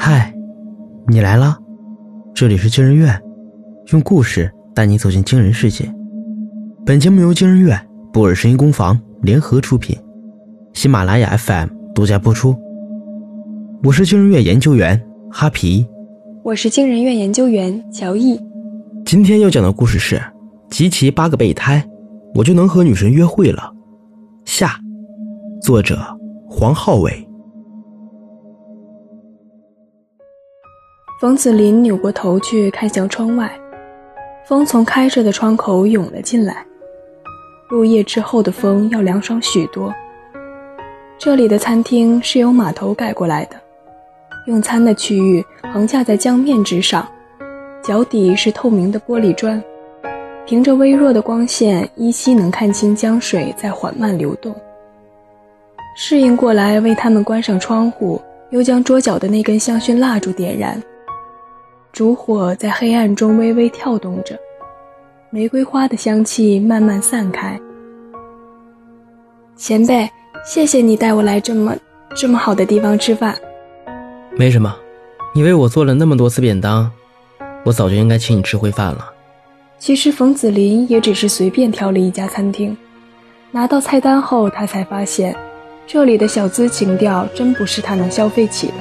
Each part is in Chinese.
嗨，你来了，这里是惊人院，用故事带你走进惊人世界。本节目由惊人院、布尔声音工坊联合出品，喜马拉雅 FM 独家播出。我是惊人院研究员哈皮，我是惊人院研究员乔毅。今天要讲的故事是集齐八个备胎，我就能和女神约会了。下，作者黄浩伟。冯子林扭过头去看向窗外，风从开着的窗口涌了进来。入夜之后的风要凉爽许多。这里的餐厅是由码头改过来的，用餐的区域横架在江面之上，脚底是透明的玻璃砖，凭着微弱的光线，依稀能看清江水在缓慢流动。适应过来，为他们关上窗户，又将桌角的那根香薰蜡烛点燃。烛火在黑暗中微微跳动着，玫瑰花的香气慢慢散开。前辈，谢谢你带我来这么这么好的地方吃饭。没什么，你为我做了那么多次便当，我早就应该请你吃回饭了。其实冯子林也只是随便挑了一家餐厅，拿到菜单后，他才发现，这里的小资情调真不是他能消费起的。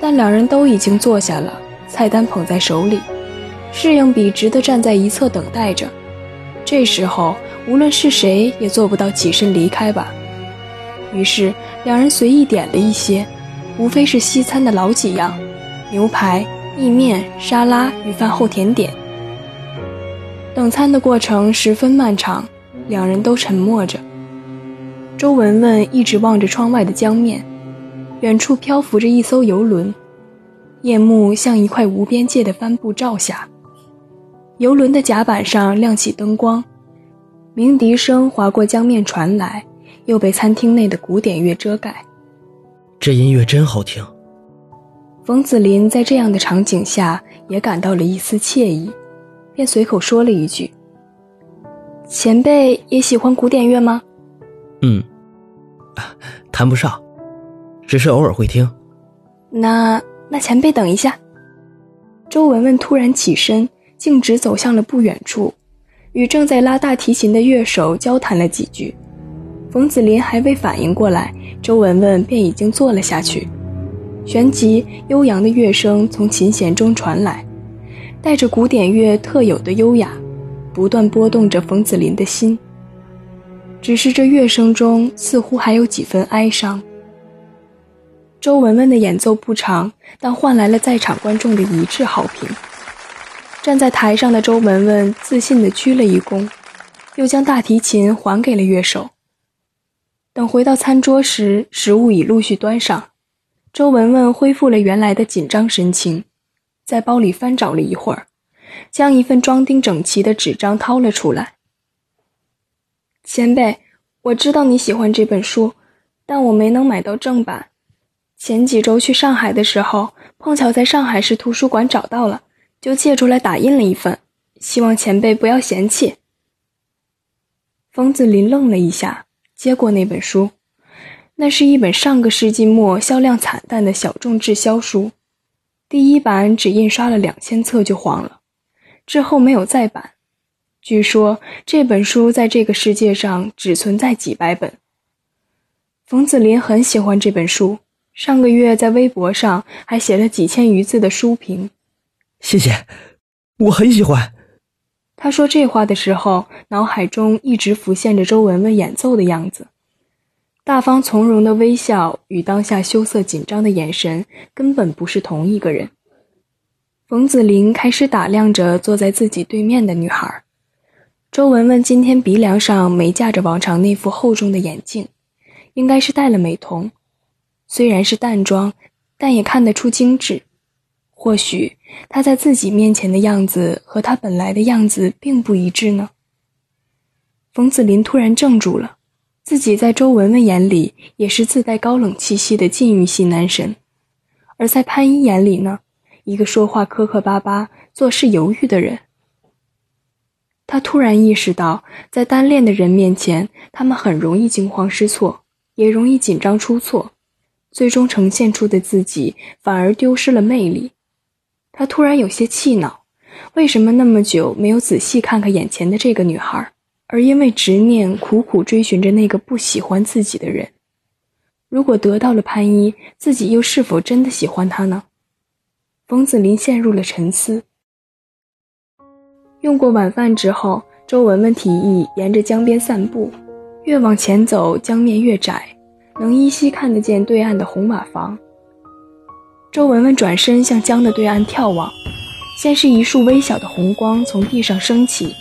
但两人都已经坐下了。菜单捧在手里，适应笔直地站在一侧等待着。这时候，无论是谁也做不到起身离开吧。于是，两人随意点了一些，无非是西餐的老几样：牛排、意面、沙拉与饭后甜点。等餐的过程十分漫长，两人都沉默着。周文文一直望着窗外的江面，远处漂浮着一艘游轮。夜幕像一块无边界的帆布罩下，游轮的甲板上亮起灯光，鸣笛声划过江面传来，又被餐厅内的古典乐遮盖。这音乐真好听。冯子林在这样的场景下也感到了一丝惬意，便随口说了一句：“前辈也喜欢古典乐吗？”“嗯，谈不上，只是偶尔会听。”那。那前辈等一下。周文文突然起身，径直走向了不远处，与正在拉大提琴的乐手交谈了几句。冯子林还未反应过来，周文文便已经坐了下去。旋即，悠扬的乐声从琴弦中传来，带着古典乐特有的优雅，不断拨动着冯子林的心。只是这乐声中似乎还有几分哀伤。周文文的演奏不长，但换来了在场观众的一致好评。站在台上的周文文自信地鞠了一躬，又将大提琴还给了乐手。等回到餐桌时，食物已陆续端上。周文文恢复了原来的紧张神情，在包里翻找了一会儿，将一份装订整齐的纸张掏了出来。前辈，我知道你喜欢这本书，但我没能买到正版。前几周去上海的时候，碰巧在上海市图书馆找到了，就借出来打印了一份，希望前辈不要嫌弃。冯子林愣了一下，接过那本书，那是一本上个世纪末销量惨淡的小众滞销书，第一版只印刷了两千册就黄了，之后没有再版。据说这本书在这个世界上只存在几百本。冯子林很喜欢这本书。上个月在微博上还写了几千余字的书评，谢谢，我很喜欢。他说这话的时候，脑海中一直浮现着周文文演奏的样子，大方从容的微笑与当下羞涩紧张的眼神根本不是同一个人。冯子林开始打量着坐在自己对面的女孩，周文文今天鼻梁上没架着往常那副厚重的眼镜，应该是戴了美瞳。虽然是淡妆，但也看得出精致。或许他在自己面前的样子和他本来的样子并不一致呢。冯子林突然怔住了，自己在周文文眼里也是自带高冷气息的禁欲系男神，而在潘一眼里呢，一个说话磕磕巴巴、做事犹豫的人。他突然意识到，在单恋的人面前，他们很容易惊慌失措，也容易紧张出错。最终呈现出的自己反而丢失了魅力。他突然有些气恼，为什么那么久没有仔细看看眼前的这个女孩，而因为执念苦苦追寻着那个不喜欢自己的人？如果得到了潘一，自己又是否真的喜欢他呢？冯子林陷入了沉思。用过晚饭之后，周文文提议沿着江边散步。越往前走，江面越窄，能依稀看得见对岸的红瓦房。周文文转身向江的对岸眺望，先是一束微小的红光从地上升起，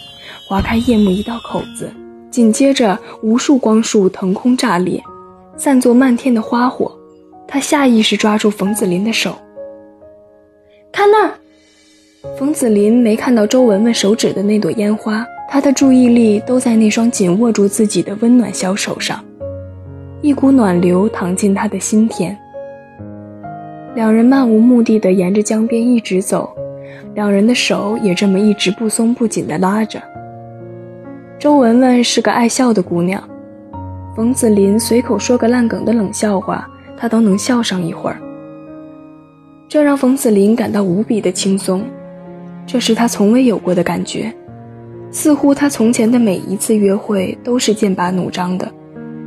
划开夜幕一道口子，紧接着无数光束腾空炸裂，散作漫天的花火。他下意识抓住冯子林的手，看那儿。冯子林没看到周文文手指的那朵烟花。他的注意力都在那双紧握住自己的温暖小手上，一股暖流淌进他的心田。两人漫无目的的沿着江边一直走，两人的手也这么一直不松不紧的拉着。周文文是个爱笑的姑娘，冯子林随口说个烂梗的冷笑话，她都能笑上一会儿，这让冯子林感到无比的轻松，这是他从未有过的感觉。似乎他从前的每一次约会都是剑拔弩张的，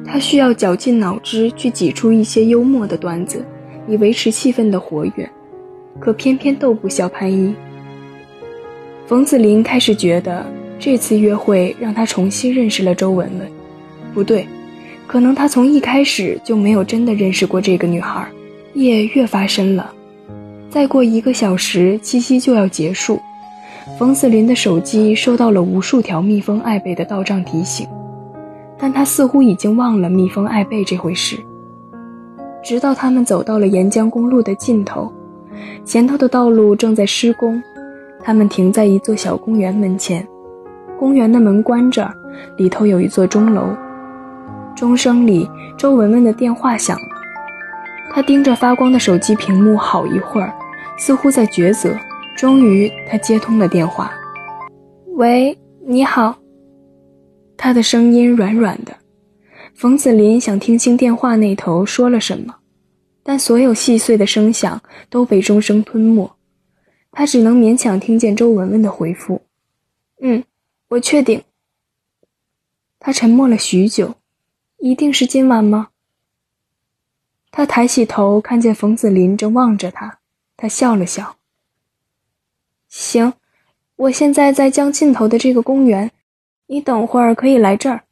他需要绞尽脑汁去挤出一些幽默的段子，以维持气氛的活跃，可偏偏逗不笑潘一。冯子林开始觉得这次约会让他重新认识了周文文，不对，可能他从一开始就没有真的认识过这个女孩。夜越发深了，再过一个小时，七夕就要结束。冯子林的手机收到了无数条蜜蜂爱贝的到账提醒，但他似乎已经忘了蜜蜂爱贝这回事。直到他们走到了沿江公路的尽头，前头的道路正在施工，他们停在一座小公园门前，公园的门关着，里头有一座钟楼。钟声里，周文文的电话响了，他盯着发光的手机屏幕好一会儿，似乎在抉择。终于，他接通了电话。喂，你好。他的声音软软的。冯子林想听清电话那头说了什么，但所有细碎的声响都被钟声吞没，他只能勉强听见周文文的回复：“嗯，我确定。”他沉默了许久，一定是今晚吗？他抬起头，看见冯子林正望着他，他笑了笑。行，我现在在江尽头的这个公园，你等会儿可以来这儿。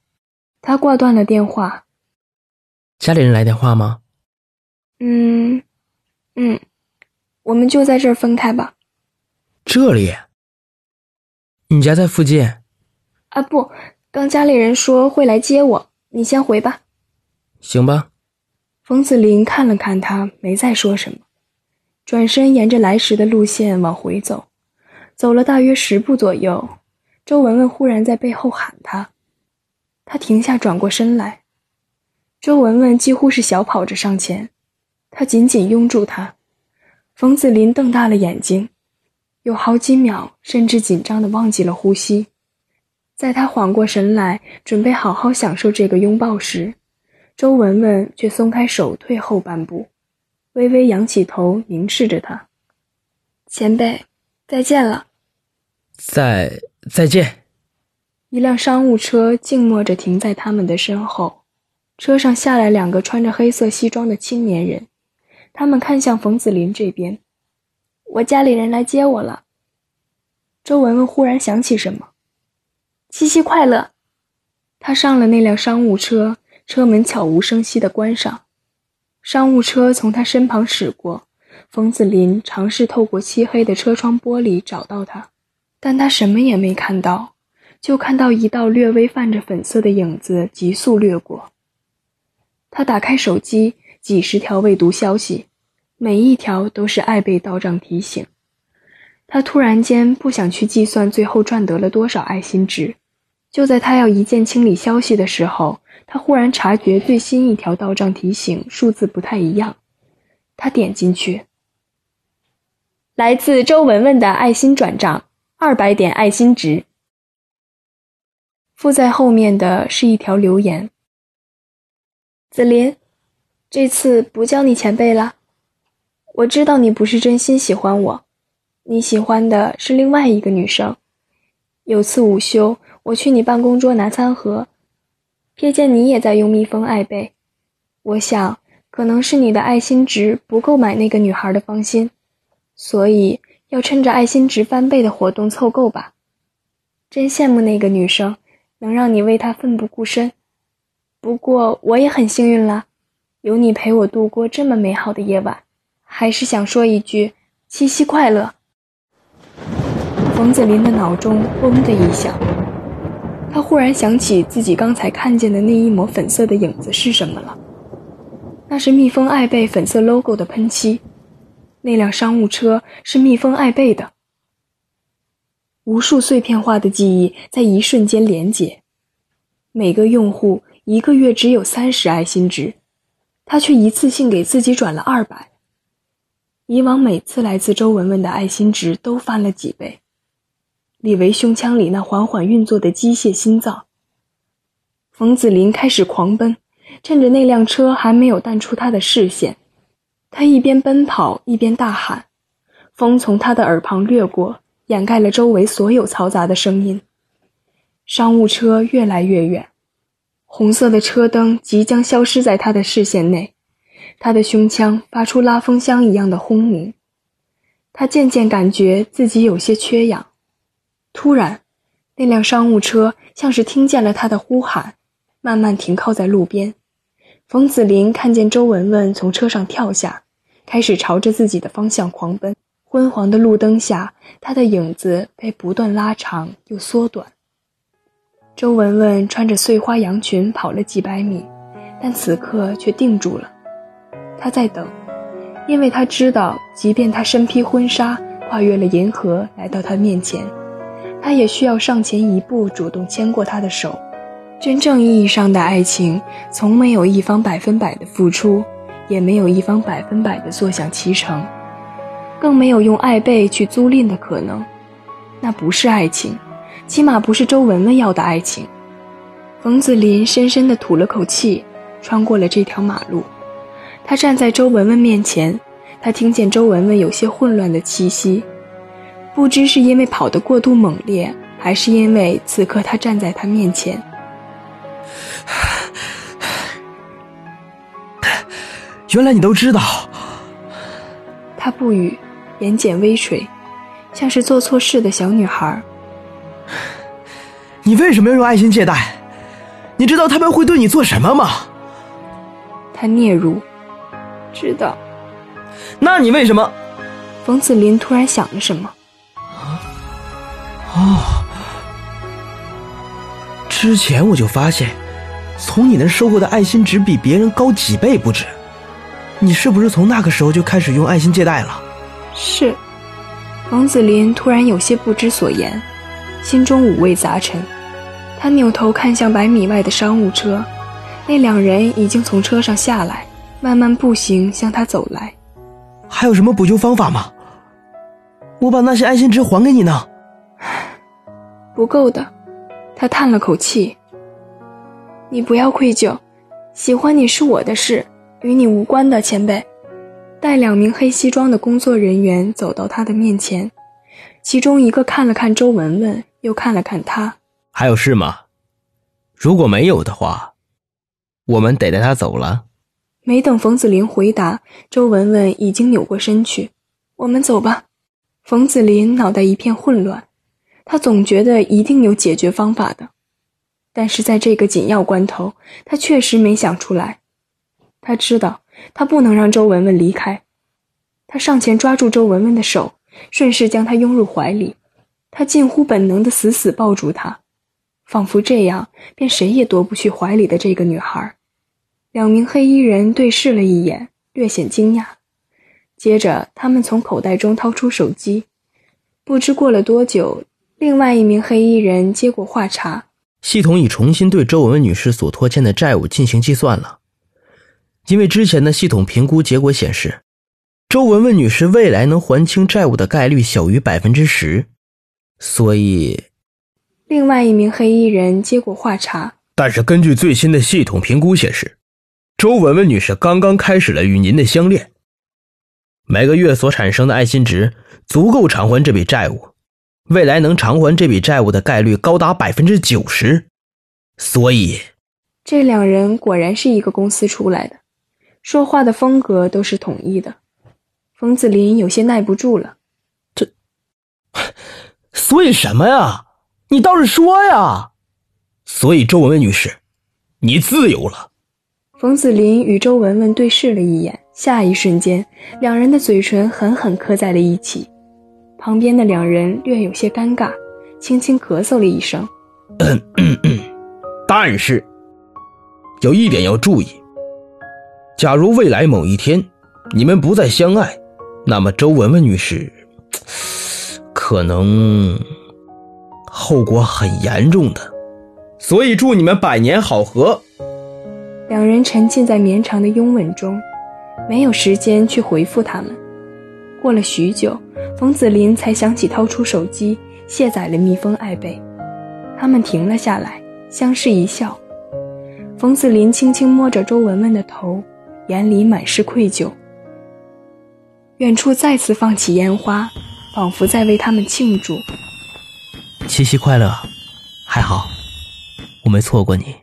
他挂断了电话。家里人来电话吗？嗯，嗯，我们就在这儿分开吧。这里？你家在附近？啊不，刚家里人说会来接我，你先回吧。行吧。冯子林看了看他，没再说什么，转身沿着来时的路线往回走。走了大约十步左右，周文文忽然在背后喊他，他停下，转过身来。周文文几乎是小跑着上前，他紧紧拥住他。冯子林瞪大了眼睛，有好几秒甚至紧张的忘记了呼吸。在他缓过神来，准备好好享受这个拥抱时，周文文却松开手，退后半步，微微仰起头，凝视着他。前辈，再见了。再再见。一辆商务车静默着停在他们的身后，车上下来两个穿着黑色西装的青年人，他们看向冯子林这边。我家里人来接我了。周文文忽然想起什么，七夕快乐。他上了那辆商务车，车门悄无声息地关上，商务车从他身旁驶过。冯子林尝试透过漆黑的车窗玻璃找到他。但他什么也没看到，就看到一道略微泛着粉色的影子急速掠过。他打开手机，几十条未读消息，每一条都是爱贝到账提醒。他突然间不想去计算最后赚得了多少爱心值。就在他要一键清理消息的时候，他忽然察觉最新一条到账提醒数字不太一样。他点进去，来自周文文的爱心转账。二百点爱心值。附在后面的是一条留言：“子林，这次不叫你前辈了。我知道你不是真心喜欢我，你喜欢的是另外一个女生。有次午休，我去你办公桌拿餐盒，瞥见你也在用蜜蜂爱贝。我想，可能是你的爱心值不够买那个女孩的芳心，所以要趁着爱心值翻倍的活动凑够吧。真羡慕那个女生，能让你为她奋不顾身。不过我也很幸运啦，有你陪我度过这么美好的夜晚。还是想说一句：七夕快乐。冯子林的脑中嗡的一响，他忽然想起自己刚才看见的那一抹粉色的影子是什么了。那是蜜蜂爱贝粉色 logo 的喷漆，那辆商务车是蜜蜂爱贝的。无数碎片化的记忆在一瞬间连结，每个用户一个月只有三十爱心值，他却一次性给自己转了二百。以往每次来自周文文的爱心值都翻了几倍，李维胸腔里那缓缓运作的机械心脏。冯子林开始狂奔，趁着那辆车还没有淡出他的视线，他一边奔跑一边大喊，风从他的耳旁掠过，掩盖了周围所有嘈杂的声音。商务车越来越远，红色的车灯即将消失在他的视线内。他的胸腔发出拉风箱一样的轰鸣，他渐渐感觉自己有些缺氧。突然，那辆商务车像是听见了他的呼喊，慢慢停靠在路边。冯子林看见周文文从车上跳下，开始朝着自己的方向狂奔。昏黄的路灯下，他的影子被不断拉长又缩短。周文文穿着碎花洋裙跑了几百米，但此刻却定住了。他在等，因为他知道，即便他身披婚纱，跨越了银河来到他面前，他也需要上前一步，主动牵过他的手。真正意义上的爱情，从没有一方百分百的付出，也没有一方百分百的坐享其成，更没有用爱被去租赁的可能。那不是爱情，起码不是周文文要的爱情。冯子林深深地吐了口气，穿过了这条马路。他站在周文文面前，他听见周文文有些混乱的气息，不知是因为跑得过度猛烈，还是因为此刻他站在他面前。原来你都知道。他不语，眼睑微垂，像是做错事的小女孩。你为什么要用爱心借贷？你知道他们会对你做什么吗？他嗫嚅。知道，那你为什么？冯子林突然想了什么。哦，之前我就发现，从你那收获的爱心值比别人高几倍不止。你是不是从那个时候就开始用爱心借贷了？是。王子林突然有些不知所言，心中五味杂陈。他扭头看向百米外的商务车，那两人已经从车上下来。慢慢步行向他走来，还有什么补救方法吗？我把那些爱心值还给你呢。不够的，他叹了口气。你不要愧疚，喜欢你是我的事，与你无关的，前辈。带两名黑西装的工作人员走到他的面前，其中一个看了看周文文，又看了看他。还有事吗？如果没有的话，我们得带他走了。没等冯子林回答，周文文已经扭过身去。我们走吧。冯子林脑袋一片混乱，他总觉得一定有解决方法的，但是在这个紧要关头，他确实没想出来。他知道他不能让周文文离开，他上前抓住周文文的手，顺势将她拥入怀里。他近乎本能地死死抱住她，仿佛这样便谁也夺不去怀里的这个女孩。两名黑衣人对视了一眼，略显惊讶。接着，他们从口袋中掏出手机。不知过了多久，另外一名黑衣人接过话茬：“系统已重新对周文文女士所拖欠的债务进行计算了。因为之前的系统评估结果显示，周文文女士未来能还清债务的概率小于百分之十，所以……”另外一名黑衣人接过话茬：“但是根据最新的系统评估显示。”周文文女士刚刚开始了与您的相恋，每个月所产生的爱心值足够偿还这笔债务，未来能偿还这笔债务的概率高达百分之九十，所以，这两人果然是一个公司出来的，说话的风格都是统一的。冯子林有些耐不住了，这，所以什么呀？你倒是说呀！所以周文文女士，你自由了。冯子林与周文文对视了一眼，下一瞬间，两人的嘴唇狠狠磕在了一起。旁边的两人略有些尴尬，轻轻咳嗽了一声。但是，有一点要注意：假如未来某一天你们不再相爱，那么周文文女士可能后果很严重的。所以祝你们百年好合。两人沉浸在绵长的拥吻中，没有时间去回复他们。过了许久，冯子林才想起掏出手机卸载了蜜蜂爱贝。他们停了下来，相视一笑。冯子林轻轻摸着周文文的头，眼里满是愧疚。远处再次放起烟花，仿佛在为他们庆祝。七夕快乐，还好，我没错过你。